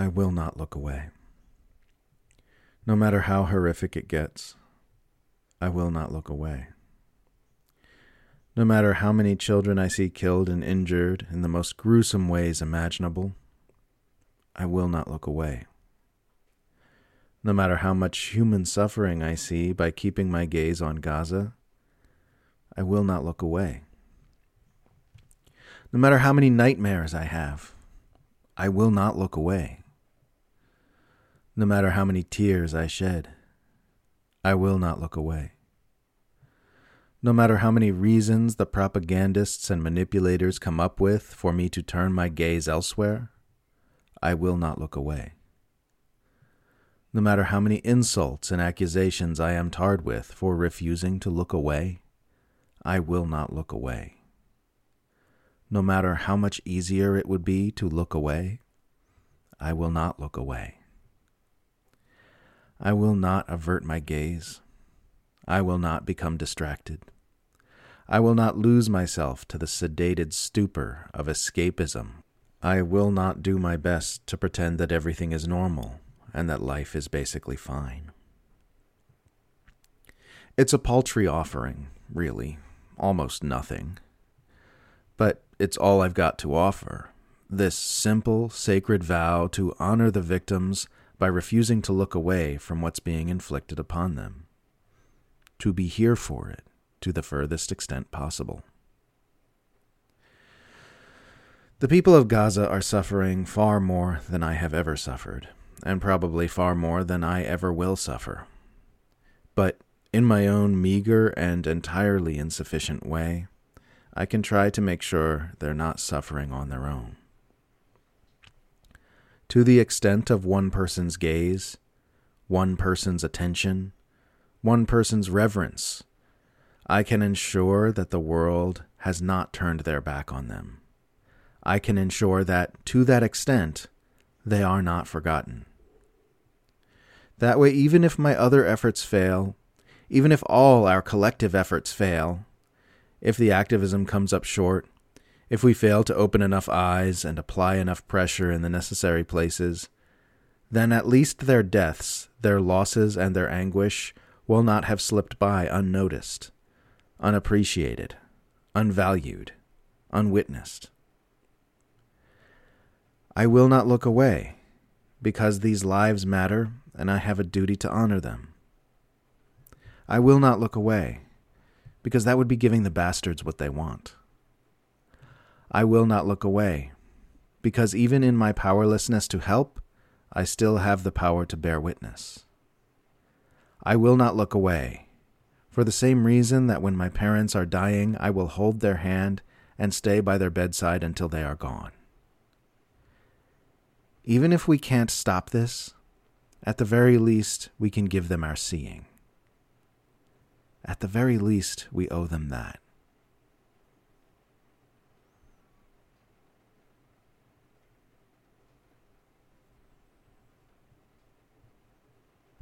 I will not look away. No matter how horrific it gets, I will not look away. No matter how many children I see killed and injured in the most gruesome ways imaginable, I will not look away. No matter how much human suffering I see by keeping my gaze on Gaza, I will not look away. No matter how many nightmares I have, I will not look away. No matter how many tears I shed, I will not look away. No matter how many reasons the propagandists and manipulators come up with for me to turn my gaze elsewhere, I will not look away. No matter how many insults and accusations I am tarred with for refusing to look away, I will not look away. No matter how much easier it would be to look away, I will not look away. I will not avert my gaze. I will not become distracted. I will not lose myself to the sedated stupor of escapism. I will not do my best to pretend that everything is normal and that life is basically fine. It's a paltry offering, really, almost nothing. But it's all I've got to offer this simple, sacred vow to honor the victims by refusing to look away from what's being inflicted upon them, to be here for it to the furthest extent possible. The people of Gaza are suffering far more than I have ever suffered, and probably far more than I ever will suffer. But in my own meager and entirely insufficient way, I can try to make sure they're not suffering on their own to the extent of one person's gaze, one person's attention, one person's reverence, I can ensure that the world has not turned their back on them. I can ensure that, to that extent, they are not forgotten. That way, even if my other efforts fail, even if all our collective efforts fail, if the activism comes up short, if we fail to open enough eyes and apply enough pressure in the necessary places, then at least their deaths, their losses, and their anguish will not have slipped by unnoticed, unappreciated, unvalued, unwitnessed. I will not look away, because these lives matter and I have a duty to honor them. I will not look away, because that would be giving the bastards what they want. I will not look away, because even in my powerlessness to help, I still have the power to bear witness. I will not look away, for the same reason that when my parents are dying, I will hold their hand and stay by their bedside until they are gone. Even if we can't stop this, at the very least, we can give them our seeing. At the very least, we owe them that.